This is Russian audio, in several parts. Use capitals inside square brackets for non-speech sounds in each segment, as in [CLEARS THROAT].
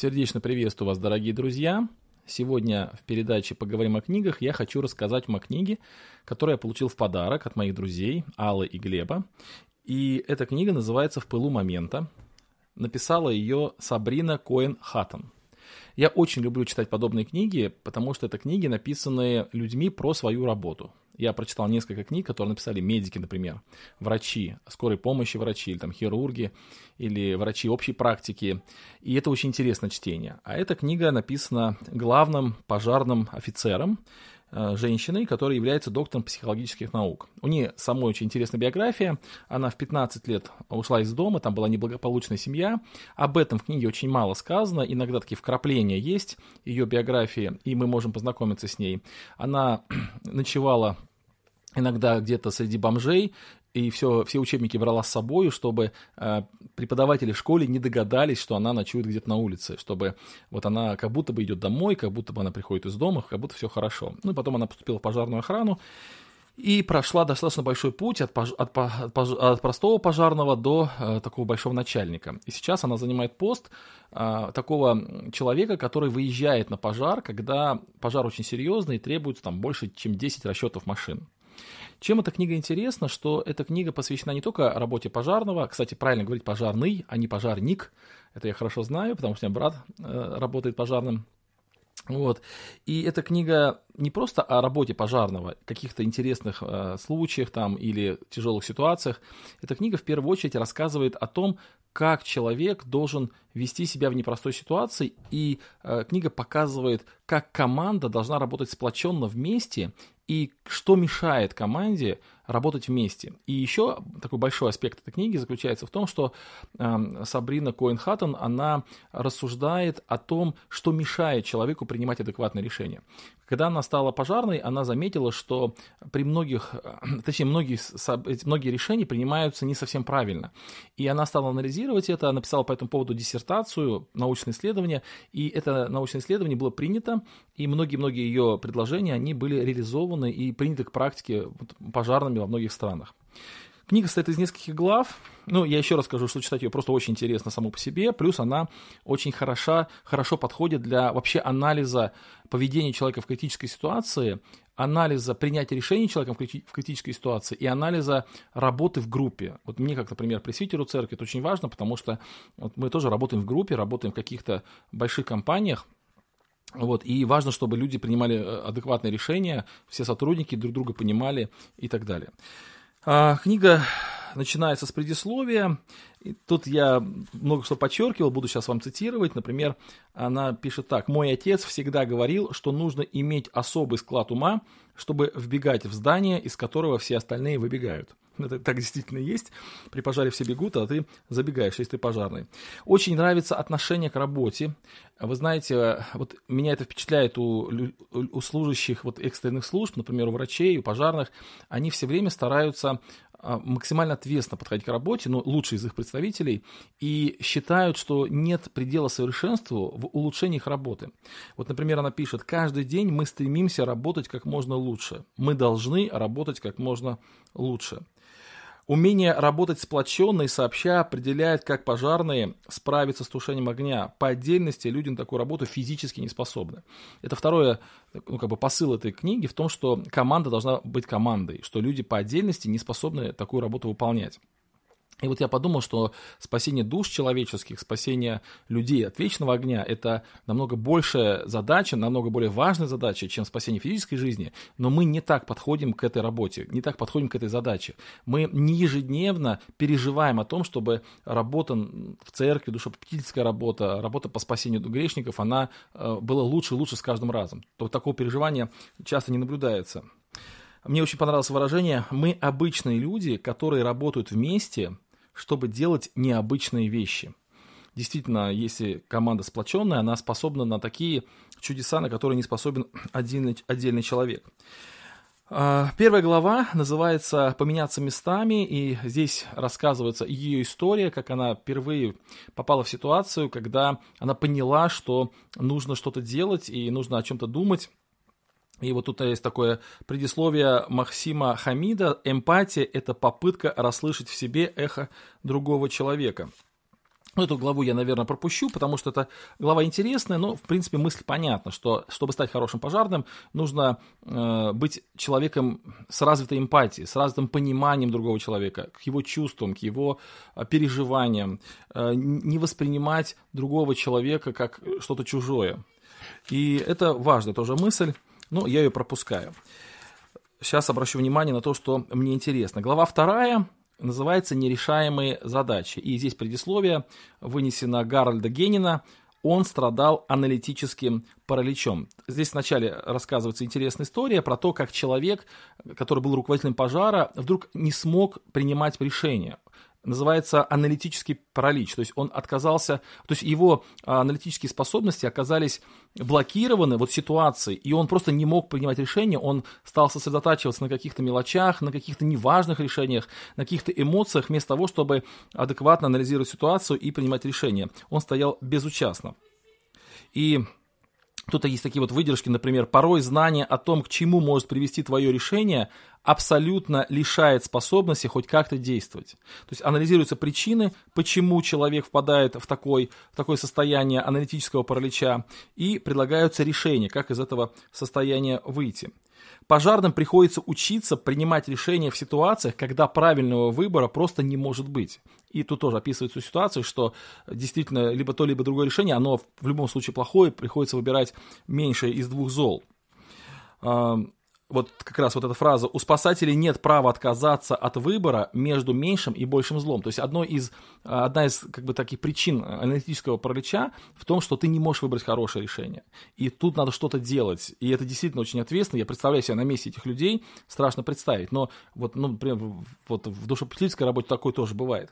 Сердечно приветствую вас, дорогие друзья. Сегодня в передаче «Поговорим о книгах» я хочу рассказать вам о книге, которую я получил в подарок от моих друзей Аллы и Глеба. И эта книга называется «В пылу момента». Написала ее Сабрина Коэн Хаттон. Я очень люблю читать подобные книги, потому что это книги, написанные людьми про свою работу. Я прочитал несколько книг, которые написали медики, например, врачи, скорой помощи врачи, или там хирурги, или врачи общей практики. И это очень интересное чтение. А эта книга написана главным пожарным офицером, э, женщиной, которая является доктором психологических наук. У нее самой очень интересная биография. Она в 15 лет ушла из дома, там была неблагополучная семья. Об этом в книге очень мало сказано. Иногда такие вкрапления есть ее биографии, и мы можем познакомиться с ней. Она [CLEARS THROAT] ночевала иногда где-то среди бомжей, и все, все учебники брала с собой, чтобы э, преподаватели в школе не догадались, что она ночует где-то на улице, чтобы вот она как будто бы идет домой, как будто бы она приходит из дома, как будто все хорошо. Ну и потом она поступила в пожарную охрану и прошла достаточно большой путь от, пож, от, от, от простого пожарного до э, такого большого начальника. И сейчас она занимает пост э, такого человека, который выезжает на пожар, когда пожар очень серьезный и требуется там больше, чем 10 расчетов машин. Чем эта книга интересна, что эта книга посвящена не только работе пожарного, кстати, правильно говорить пожарный, а не пожарник, это я хорошо знаю, потому что у меня брат э, работает пожарным, вот. И эта книга не просто о работе пожарного, каких-то интересных э, случаях там или тяжелых ситуациях. Эта книга в первую очередь рассказывает о том, как человек должен вести себя в непростой ситуации, и э, книга показывает, как команда должна работать сплоченно вместе и что мешает команде работать вместе. И еще такой большой аспект этой книги заключается в том, что э, Сабрина Коэн-Хаттон, она рассуждает о том, что мешает человеку принимать адекватные решения. Когда она стала пожарной, она заметила, что при многих, [CLEARS THROAT] точнее, многие, многие решения принимаются не совсем правильно. И она стала анализировать это, написала по этому поводу диссертацию, научное исследование, и это научное исследование было принято, и многие-многие ее предложения, они были реализованы и приняты к практике пожарными во многих странах. Книга состоит из нескольких глав. Ну, я еще раз скажу, что читать ее просто очень интересно само по себе. Плюс она очень хороша, хорошо подходит для вообще анализа поведения человека в критической ситуации, анализа принятия решений человеком в критической ситуации и анализа работы в группе. Вот мне, как, например, пресвитеру церкви, это очень важно, потому что вот мы тоже работаем в группе, работаем в каких-то больших компаниях, вот, и важно, чтобы люди принимали э, адекватные решения, все сотрудники друг друга понимали и так далее. А, книга начинается с предисловия. И тут я много что подчеркивал, буду сейчас вам цитировать. Например, она пишет так. «Мой отец всегда говорил, что нужно иметь особый склад ума, чтобы вбегать в здание, из которого все остальные выбегают». Это так действительно есть. При пожаре все бегут, а ты забегаешь, если ты пожарный. Очень нравится отношение к работе. Вы знаете, вот меня это впечатляет у, у служащих вот экстренных служб, например, у врачей, у пожарных. Они все время стараются а, максимально ответственно подходить к работе, ну, лучшие из их представителей, и считают, что нет предела совершенству в улучшении их работы. Вот, например, она пишет, каждый день мы стремимся работать как можно лучше. Мы должны работать как можно лучше. Умение работать сплоченно и сообща определяет, как пожарные справятся с тушением огня. По отдельности люди на такую работу физически не способны. Это второе, ну, как бы посыл этой книги в том, что команда должна быть командой, что люди по отдельности не способны такую работу выполнять. И вот я подумал, что спасение душ человеческих, спасение людей от вечного огня – это намного большая задача, намного более важная задача, чем спасение физической жизни, но мы не так подходим к этой работе, не так подходим к этой задаче. Мы не ежедневно переживаем о том, чтобы работа в церкви, душепопечительская работа, работа по спасению грешников, она э, была лучше и лучше с каждым разом. То такого переживания часто не наблюдается. Мне очень понравилось выражение «мы обычные люди, которые работают вместе, чтобы делать необычные вещи. Действительно, если команда сплоченная, она способна на такие чудеса, на которые не способен [CLEARS THROAT] отдельный, отдельный человек. А, первая глава называется «Поменяться местами», и здесь рассказывается ее история, как она впервые попала в ситуацию, когда она поняла, что нужно что-то делать и нужно о чем-то думать, и вот тут есть такое предисловие Максима Хамида. Эмпатия – это попытка расслышать в себе эхо другого человека. ну, эту главу я, наверное, пропущу, потому что это глава интересная, но, в принципе, мысль понятна, что, чтобы стать хорошим пожарным, нужно э, быть человеком с развитой эмпатией, с развитым пониманием другого человека, к его чувствам, к его э, переживаниям, э, не воспринимать другого человека как что-то чужое. И это важная тоже мысль, но я ее пропускаю. Сейчас обращу внимание на то, что мне интересно. Глава вторая называется «Нерешаемые задачи». И здесь предисловие вынесено Гарольда Генина. Он страдал аналитическим параличом. Здесь вначале рассказывается интересная история про то, как человек, который был руководителем пожара, вдруг не смог принимать решения называется аналитический паралич. То есть он отказался, то есть его а, аналитические способности оказались блокированы вот ситуацией, и он просто не мог принимать решения, он стал сосредотачиваться на каких-то мелочах, на каких-то неважных решениях, на каких-то эмоциях, вместо того, чтобы адекватно анализировать ситуацию и принимать решения. Он стоял безучастно. И Тут есть такие вот выдержки, например, порой знание о том, к чему может привести твое решение, абсолютно лишает способности хоть как-то действовать. То есть анализируются причины, почему человек впадает в, такой, в такое состояние аналитического паралича, и предлагаются решения, как из этого состояния выйти. Пожарным приходится учиться принимать решения в ситуациях, когда правильного выбора просто не может быть. И тут тоже описывается ситуация, что действительно либо то, либо другое решение, оно в любом случае плохое, приходится выбирать меньшее из двух зол вот как раз вот эта фраза «у спасателей нет права отказаться от выбора между меньшим и большим злом». То есть одно из, одна из как бы таких причин аналитического паралича в том, что ты не можешь выбрать хорошее решение. И тут надо что-то делать. И это действительно очень ответственно. Я представляю себя на месте этих людей, страшно представить. Но вот, ну, например, вот в душепопечительской работе такое тоже бывает.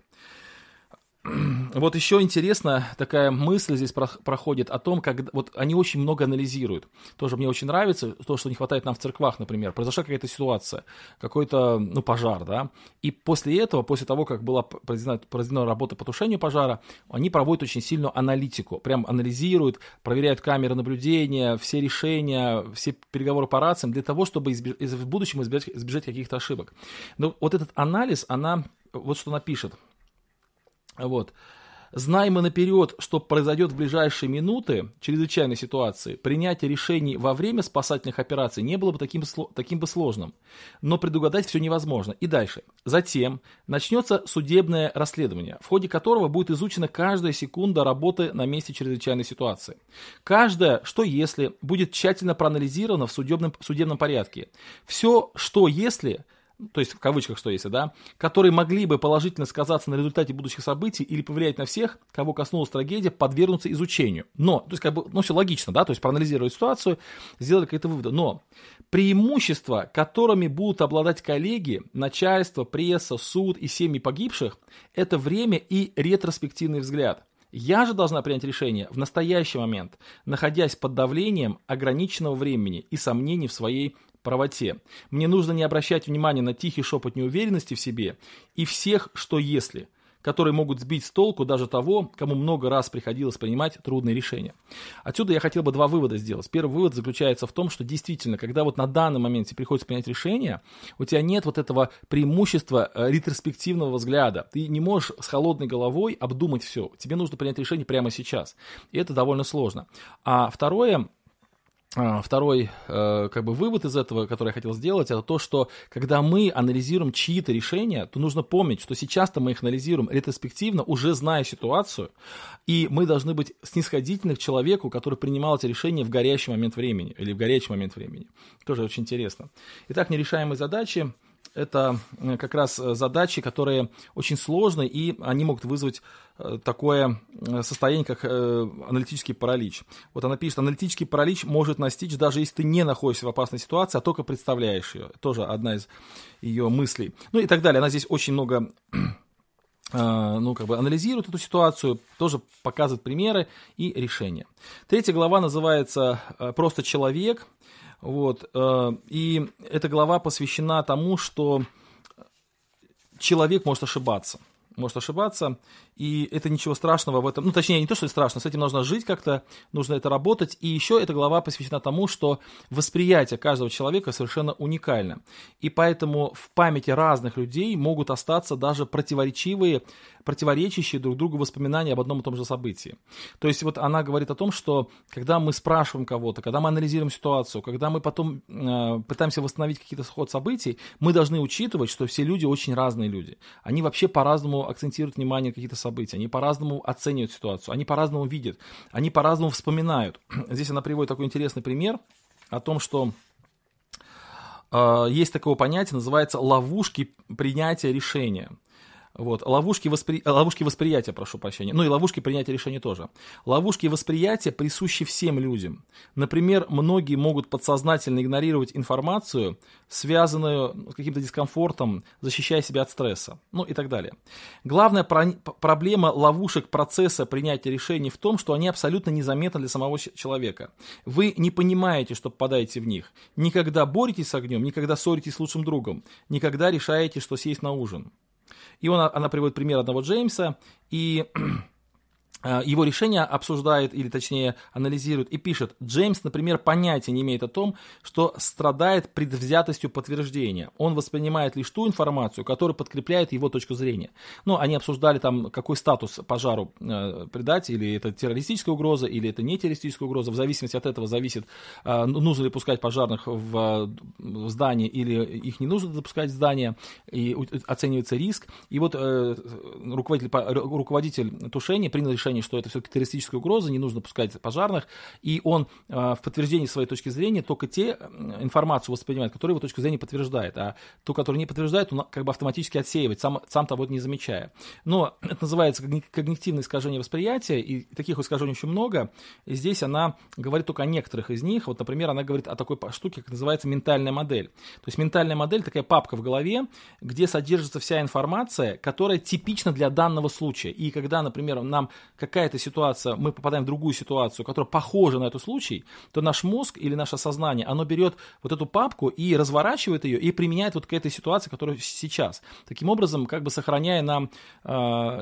Вот еще интересно, такая мысль здесь проходит о том, как вот они очень много анализируют. Тоже мне очень нравится то, что не хватает нам в церквах, например. Произошла какая-то ситуация, какой-то, ну, пожар, да, и после этого, после того, как была произведена, произведена работа по тушению пожара, они проводят очень сильную аналитику, прям анализируют, проверяют камеры наблюдения, все решения, все переговоры по рациям для того, чтобы избеж- в будущем избежать, избежать каких-то ошибок. Но вот этот анализ, она, вот что она пишет – вот. Знаем мы наперед, что произойдет в ближайшие минуты чрезвычайной ситуации, принятие решений во время спасательных операций не было бы таким, таким бы сложным. Но предугадать все невозможно. И дальше. Затем начнется судебное расследование, в ходе которого будет изучена каждая секунда работы на месте чрезвычайной ситуации. Каждое, что если, будет тщательно проанализировано в судебном, судебном порядке. Все, что если, то есть в кавычках что если, да, которые могли бы положительно сказаться на результате будущих событий или повлиять на всех, кого коснулась трагедия, подвергнуться изучению. Но, то есть как бы, ну все логично, да, то есть проанализировать ситуацию, сделать какие-то выводы. Но преимущества, которыми будут обладать коллеги, начальство, пресса, суд и семьи погибших, это время и ретроспективный взгляд. Я же должна принять решение в настоящий момент, находясь под давлением ограниченного времени и сомнений в своей правоте. Мне нужно не обращать внимания на тихий шепот неуверенности в себе и всех «что если», которые могут сбить с толку даже того, кому много раз приходилось принимать трудные решения. Отсюда я хотел бы два вывода сделать. Первый вывод заключается в том, что действительно, когда вот на данный момент тебе приходится принять решение, у тебя нет вот этого преимущества э, ретроспективного взгляда. Ты не можешь с холодной головой обдумать все. Тебе нужно принять решение прямо сейчас. И это довольно сложно. А второе, второй э, как бы вывод из этого, который я хотел сделать, это то, что когда мы анализируем чьи-то решения, то нужно помнить, что сейчас-то мы их анализируем ретроспективно, уже зная ситуацию, и мы должны быть снисходительны к человеку, который принимал эти решения в горячий момент времени или в горячий момент времени. Тоже очень интересно. Итак, нерешаемые задачи это э, как раз э, задачи, которые очень сложны, и они могут вызвать э, такое состояние, как аналитический паралич. Вот она пишет, аналитический паралич может настичь, даже если ты не находишься в опасной ситуации, а только представляешь ее. Тоже одна из ее мыслей. Ну и так далее. Она здесь очень много ну, как бы анализирует эту ситуацию, тоже показывает примеры и решения. Третья глава называется «Просто человек», вот, э, и эта глава посвящена тому, что человек может ошибаться. Может ошибаться, и это ничего страшного в этом, ну, точнее, не то, что страшно, с этим нужно жить как-то, нужно это работать, и еще эта глава посвящена тому, что восприятие каждого человека совершенно уникально, и поэтому в памяти разных людей могут остаться даже противоречивые, противоречащие друг другу воспоминания об одном и том же событии. То есть вот она говорит о том, что когда мы спрашиваем кого-то, когда мы анализируем ситуацию, когда мы потом э, пытаемся восстановить какие-то сход событий, мы должны учитывать, что все люди очень разные люди. Они вообще по-разному акцентируют внимание на какие-то события, они по-разному оценивают ситуацию, они по-разному видят, они по-разному вспоминают. [CLEARS THROAT] Здесь она приводит такой интересный пример о том, что э, есть такое понятие, называется ловушки принятия решения. Вот. Ловушки, воспри... ловушки восприятия, прошу прощения. Ну и ловушки принятия решений тоже. Ловушки восприятия присущи всем людям. Например, многие могут подсознательно игнорировать информацию, связанную с каким-то дискомфортом, защищая себя от стресса. Ну и так далее. Главная про... проблема ловушек процесса принятия решений в том, что они абсолютно незаметны для самого человека. Вы не понимаете, что попадаете в них. Никогда боретесь с огнем, никогда ссоритесь с лучшим другом, никогда решаете, что съесть на ужин. И он, она приводит пример одного Джеймса, и его решение обсуждает, или точнее анализирует и пишет, Джеймс, например, понятия не имеет о том, что страдает предвзятостью подтверждения. Он воспринимает лишь ту информацию, которая подкрепляет его точку зрения. Ну, они обсуждали там, какой статус пожару э, придать, или это террористическая угроза, или это не террористическая угроза. В зависимости от этого зависит, э, нужно ли пускать пожарных в, в здание, или их не нужно запускать в здание, и оценивается риск. И вот э, руководитель, руководитель тушения принял решение решение, что это все-таки террористическая угроза, не нужно пускать пожарных, и он э, в подтверждении своей точки зрения только те информацию воспринимает, которая его точку зрения подтверждает, а ту, которую не подтверждает, он как бы автоматически отсеивает, сам, сам того не замечая. Но это называется когнитивное искажение восприятия, и таких искажений очень много, и здесь она говорит только о некоторых из них, вот, например, она говорит о такой штуке, как называется ментальная модель. То есть ментальная модель такая папка в голове, где содержится вся информация, которая типична для данного случая. И когда, например, нам какая-то ситуация, мы попадаем в другую ситуацию, которая похожа на этот случай, то наш мозг или наше сознание, оно берет вот эту папку и разворачивает ее и применяет вот к этой ситуации, которая сейчас. Таким образом, как бы сохраняя нам э,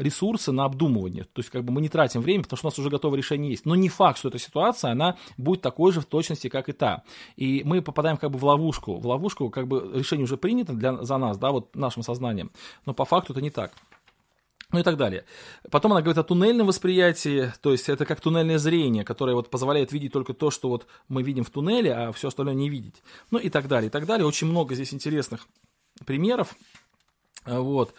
ресурсы на обдумывание. То есть как бы мы не тратим время, потому что у нас уже готовое решение есть. Но не факт, что эта ситуация, она будет такой же в точности, как и та. И мы попадаем как бы в ловушку. В ловушку как бы решение уже принято для, за нас, да, вот нашим сознанием. Но по факту это не так ну и так далее. Потом она говорит о туннельном восприятии, то есть это как туннельное зрение, которое вот позволяет видеть только то, что вот мы видим в туннеле, а все остальное не видеть. Ну и так далее, и так далее. Очень много здесь интересных примеров. Вот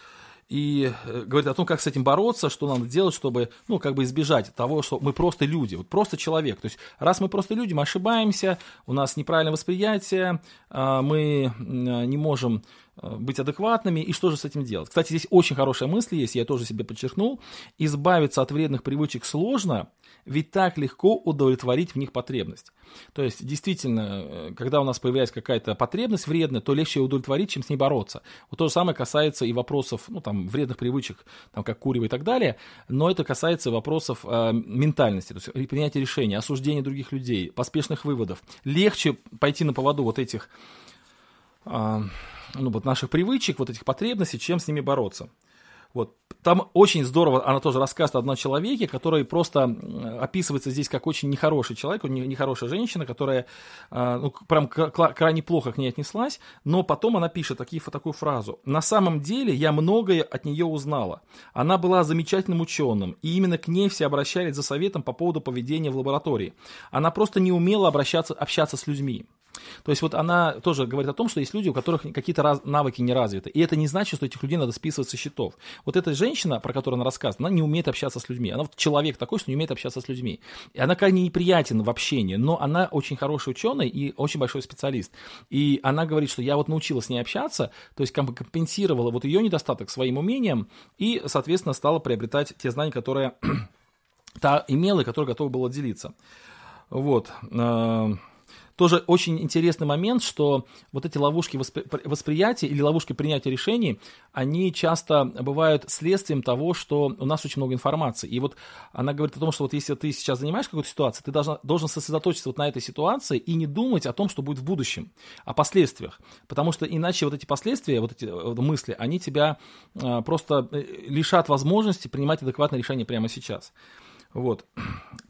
и э, говорит о том, как с этим бороться, что надо делать, чтобы, ну, как бы избежать того, что мы просто люди, вот просто человек. То есть, раз мы просто люди, мы ошибаемся, у нас неправильное восприятие, а, мы не можем э, быть адекватными, и что же с этим делать? Кстати, здесь очень хорошая мысль есть, я тоже себе подчеркнул, избавиться от вредных привычек сложно, ведь так легко удовлетворить в них потребность. То есть, действительно, э, когда у нас появляется какая-то потребность вредная, то легче ее удовлетворить, чем с ней бороться. Вот то же самое касается и вопросов, ну, там, вредных привычек, там, как курево и так далее, но это касается вопросов э, ментальности, то есть принятия решений, осуждения других людей, поспешных выводов. Легче пойти на поводу вот этих э, ну, вот наших привычек, вот этих потребностей, чем с ними бороться. Вот. Там очень здорово, она тоже рассказывает о одном человеке, который просто описывается здесь как очень нехороший человек, нехорошая женщина, которая а, ну, прям крайне плохо к ней отнеслась, но потом она пишет такие, такую фразу. «На самом деле я многое от нее узнала. Она была замечательным ученым, и именно к ней все обращались за советом по поводу поведения в лаборатории. Она просто не умела обращаться, общаться с людьми. То есть вот она тоже говорит о том, что есть люди, у которых какие-то раз, навыки не развиты. И это не значит, что этих людей надо списывать со счетов. Вот эта женщина, про которую она рассказывает, она не умеет общаться с людьми. Она вот человек такой, что не умеет общаться с людьми. И она крайне неприятен в общении, но она очень хороший ученый и очень большой специалист. И она говорит, что я вот научилась с ней общаться, то есть компенсировала вот ее недостаток своим умением и, соответственно, стала приобретать те знания, которые [CLEARS THROAT] та имела и которые готова была делиться. Вот. Тоже очень интересный момент, что вот эти ловушки воспри- восприятия или ловушки принятия решений, они часто бывают следствием того, что у нас очень много информации. И вот она говорит о том, что вот если ты сейчас занимаешь какую-то ситуацию, ты должен, должен сосредоточиться вот на этой ситуации и не думать о том, что будет в будущем, о последствиях. Потому что иначе вот эти последствия, вот эти мысли, они тебя э, просто лишат возможности принимать адекватное решение прямо сейчас. Вот.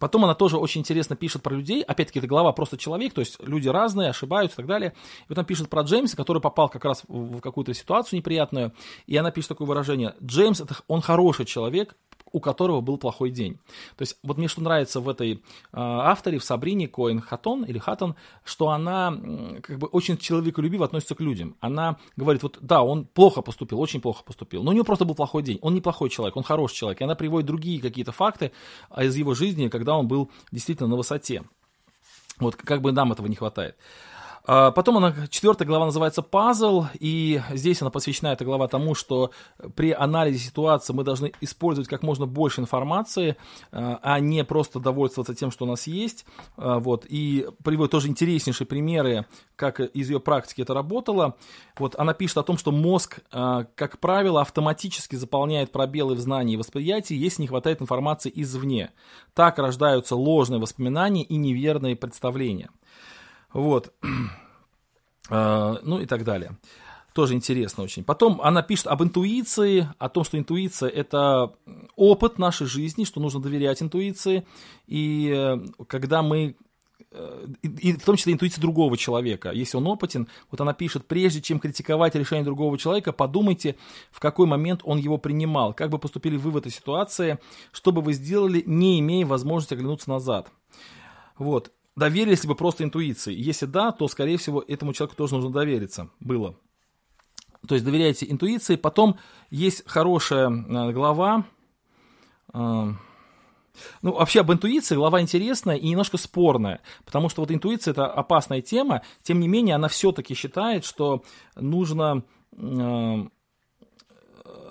Потом она тоже очень интересно пишет про людей. Опять-таки, это глава просто человек, то есть люди разные, ошибаются и так далее. И вот она пишет про Джеймса, который попал как раз в какую-то ситуацию неприятную. И она пишет такое выражение. Джеймс, это, он хороший человек, у которого был плохой день. То есть вот мне что нравится в этой э, авторе, в Сабрине Коэн Хатон или Хатон, что она как бы очень человеколюбиво относится к людям. Она говорит, вот да, он плохо поступил, очень плохо поступил, но у него просто был плохой день. Он неплохой человек, он хороший человек. И она приводит другие какие-то факты из его жизни, когда он был действительно на высоте. Вот как бы нам этого не хватает. А, потом она, четвертая глава называется «Пазл», и здесь она посвящена эта глава тому, что при анализе ситуации мы должны использовать как можно больше информации, а, а не просто довольствоваться тем, что у нас есть. А, вот, и приводит тоже интереснейшие примеры, как из ее практики это работало. Вот она пишет о том, что мозг, как правило, автоматически заполняет пробелы в знании и восприятии, если не хватает информации извне. Так рождаются ложные воспоминания и неверные представления. Вот. [CLEARS THROAT] А, ну и так далее. Тоже интересно очень. Потом она пишет об интуиции, о том, что интуиция – это опыт нашей жизни, что нужно доверять интуиции. И э, когда мы э, и в том числе интуиция другого человека, если он опытен, вот она пишет, прежде чем критиковать решение другого человека, подумайте, в какой момент он его принимал, как бы поступили вы в этой ситуации, что бы вы сделали, не имея возможности оглянуться назад. Вот доверились ли бы просто интуиции? Если да, то, скорее всего, этому человеку тоже нужно довериться. Было. То есть доверяйте интуиции. Потом есть хорошая э, глава. Э, ну, вообще об интуиции глава интересная и немножко спорная, потому что вот интуиция это опасная тема, тем не менее она все-таки считает, что нужно э,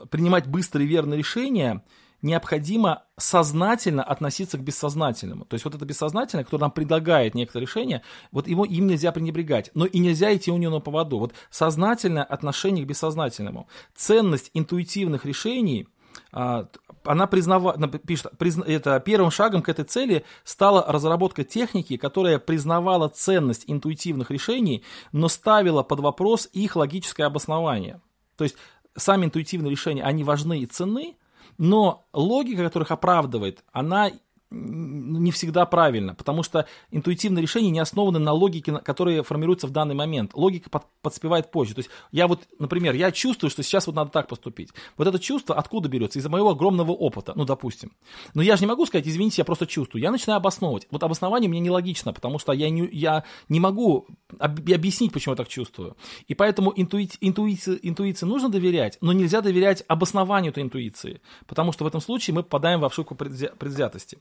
принимать быстрые верные решения, необходимо сознательно относиться к бессознательному. То есть вот это бессознательное, которое нам предлагает некоторое решение, вот его им нельзя пренебрегать. Но и нельзя идти у него на поводу. Вот сознательное отношение к бессознательному. Ценность интуитивных решений а, она признава, пишет, призна, это первым шагом к этой цели стала разработка техники, которая признавала ценность интуитивных решений, но ставила под вопрос их логическое обоснование. То есть сами интуитивные решения, они важны и ценны, но логика, которых оправдывает, она не всегда правильно, потому что интуитивные решения не основаны на логике, которая формируется в данный момент. Логика под, подспевает позже. То есть я вот, например, я чувствую, что сейчас вот надо так поступить. Вот это чувство откуда берется? Из-за моего огромного опыта, ну, допустим. Но я же не могу сказать, извините, я просто чувствую. Я начинаю обосновывать. Вот обоснование мне нелогично, потому что я не, я не могу объяснить, почему я так чувствую. И поэтому интуити, интуиции, интуиции нужно доверять, но нельзя доверять обоснованию этой интуиции, потому что в этом случае мы попадаем в ошибку предвзятости.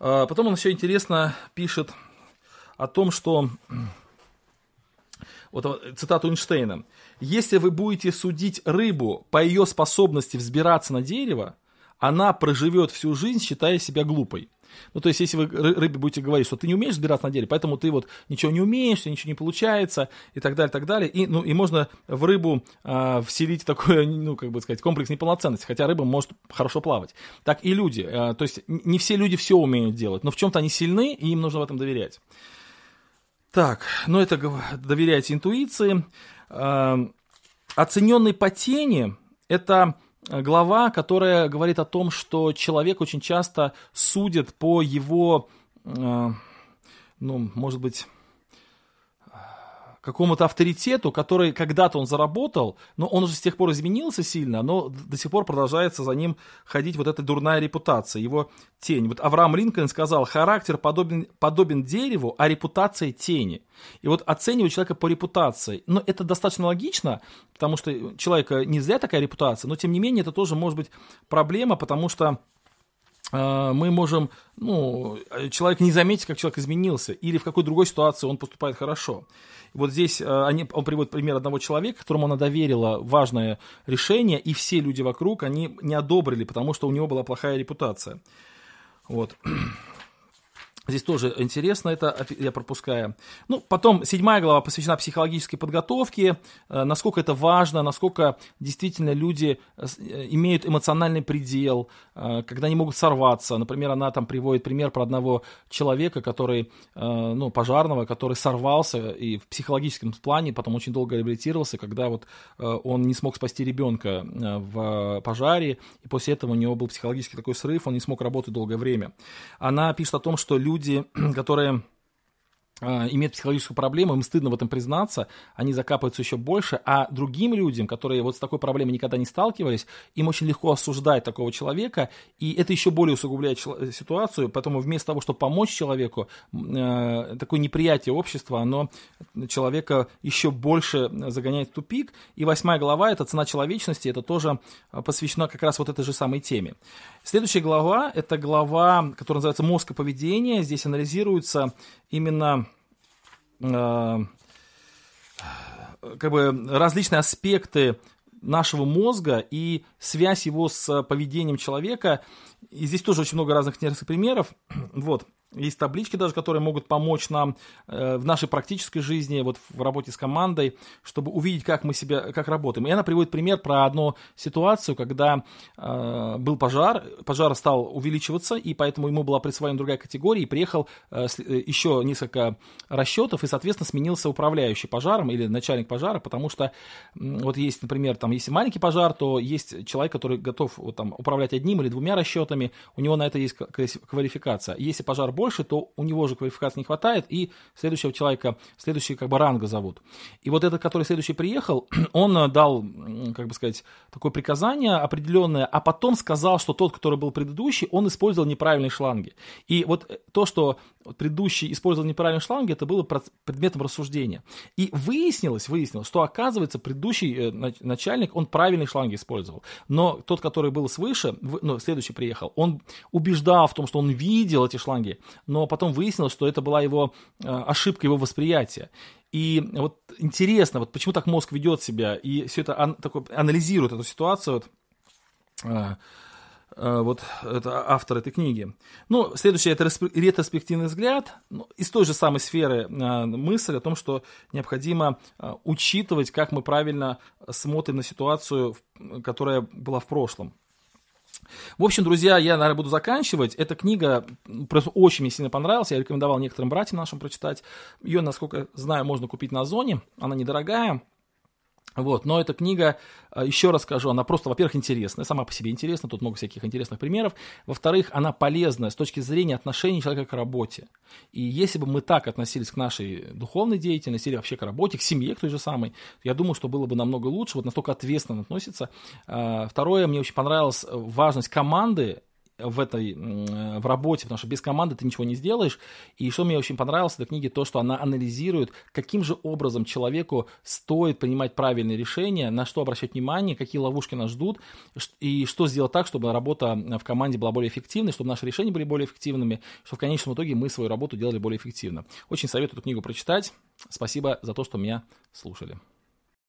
А, потом он еще интересно пишет о том, что [CLEARS THROAT] вот цитату Эйнштейна. Если вы будете судить рыбу по ее способности взбираться на дерево, она проживет всю жизнь, считая себя глупой. Ну, то есть, если вы рыбе будете говорить, что ты не умеешь сбираться на дерево, поэтому ты вот ничего не умеешь, ничего не получается, и так далее, так далее. И, ну, и можно в рыбу э, вселить такой, ну, как бы сказать, комплекс неполноценности, хотя рыба может хорошо плавать. Так и люди. Э, то есть, не все люди все умеют делать, но в чем-то они сильны, и им нужно в этом доверять. Так, ну это доверяйте интуиции. Э, оцененный по тени – это глава, которая говорит о том, что человек очень часто судит по его, э, ну, может быть, какому-то авторитету, который когда-то он заработал, но он уже с тех пор изменился сильно, но до сих пор продолжается за ним ходить вот эта дурная репутация, его тень. Вот Авраам Линкольн сказал, характер подобен, подобен дереву, а репутация тени. И вот оценивать человека по репутации, но это достаточно логично, потому что человека не зря такая репутация, но тем не менее это тоже может быть проблема, потому что мы можем, ну, человек не заметить, как человек изменился, или в какой другой ситуации он поступает хорошо. Вот здесь э, они, он приводит пример одного человека, которому она доверила важное решение, и все люди вокруг, они не одобрили, потому что у него была плохая репутация. Вот. Здесь тоже интересно, это я пропускаю. Ну, потом седьмая глава посвящена психологической подготовке, э, насколько это важно, насколько действительно люди э, э, имеют эмоциональный предел, когда они могут сорваться. Например, она там приводит пример про одного человека, который, ну, пожарного, который сорвался и в психологическом плане потом очень долго реабилитировался, когда вот он не смог спасти ребенка в пожаре, и после этого у него был психологический такой срыв, он не смог работать долгое время. Она пишет о том, что люди люди, [CLEARS THROAT] которые имеют психологическую проблему, им стыдно в этом признаться, они закапываются еще больше, а другим людям, которые вот с такой проблемой никогда не сталкивались, им очень легко осуждать такого человека, и это еще более усугубляет ситуацию, поэтому вместо того, чтобы помочь человеку, э, такое неприятие общества, оно человека еще больше загоняет в тупик, и восьмая глава, это цена человечности, это тоже посвящена как раз вот этой же самой теме. Следующая глава, это глава, которая называется «Мозг и поведение», здесь анализируется именно э, как бы различные аспекты нашего мозга и связь его с поведением человека. И здесь тоже очень много разных интересных примеров. [CLEARS THROAT] Вот. Есть таблички даже, которые могут помочь нам э, в нашей практической жизни, вот в работе с командой, чтобы увидеть, как мы себя, как работаем. И она приводит пример про одну ситуацию, когда э, был пожар, пожар стал увеличиваться, и поэтому ему была присвоена другая категория, и приехал э, э еще несколько расчетов, и, соответственно, сменился управляющий пожаром или начальник пожара, потому что э, вот есть, например, там, если маленький пожар, то есть человек, который готов вот, там, управлять одним или двумя расчетами, у него на это есть квалификация. Если пожар больше, то у него же квалификации не хватает, и следующего человека, следующий как бы ранга зовут. И вот этот, который следующий приехал, [CLEARS THROAT] он э, дал, как бы сказать, такое приказание определенное, а потом сказал, что тот, который был предыдущий, он использовал неправильные шланги. И вот э, то, что предыдущий использовал неправильные шланги, это было предметом рассуждения. И выяснилось, выяснилось, что оказывается предыдущий э, начальник, он правильные шланги использовал. Но тот, который был свыше, ну, следующий приехал, он убеждал в том, что он видел эти шланги, но потом выяснилось, что это была его э, ошибка его восприятия. И вот интересно, вот почему так мозг ведет себя, и все это ан, такой, анализирует эту ситуацию, вот, э, вот это автор этой книги. Ну, следующее это ретроспективный взгляд ну, из той же самой сферы э, мысль о том, что необходимо э, учитывать, как мы правильно смотрим на ситуацию, которая была в прошлом. В общем, друзья, я, наверное, буду заканчивать. Эта книга просто очень мне сильно понравилась. Я рекомендовал некоторым братьям нашим прочитать. Ее, насколько знаю, можно купить на Озоне. Она недорогая. Вот, но эта книга, э, еще раз скажу, она просто, во-первых, интересная, сама по себе интересна, тут много всяких интересных примеров. Во-вторых, она полезная с точки зрения отношений человека к работе. И если бы мы так относились к нашей духовной деятельности или вообще к работе, к семье, к той же самой, я думаю, что было бы намного лучше, вот настолько ответственно относится. А, второе, мне очень понравилась важность команды в этой, в работе, потому что без команды ты ничего не сделаешь. И что мне очень понравилось в этой книге, то, что она анализирует, каким же образом человеку стоит принимать правильные решения, на что обращать внимание, какие ловушки нас ждут, и что сделать так, чтобы работа в команде была более эффективной, чтобы наши решения были более эффективными, чтобы в конечном итоге мы свою работу делали более эффективно. Очень советую эту книгу прочитать. Спасибо за то, что меня слушали.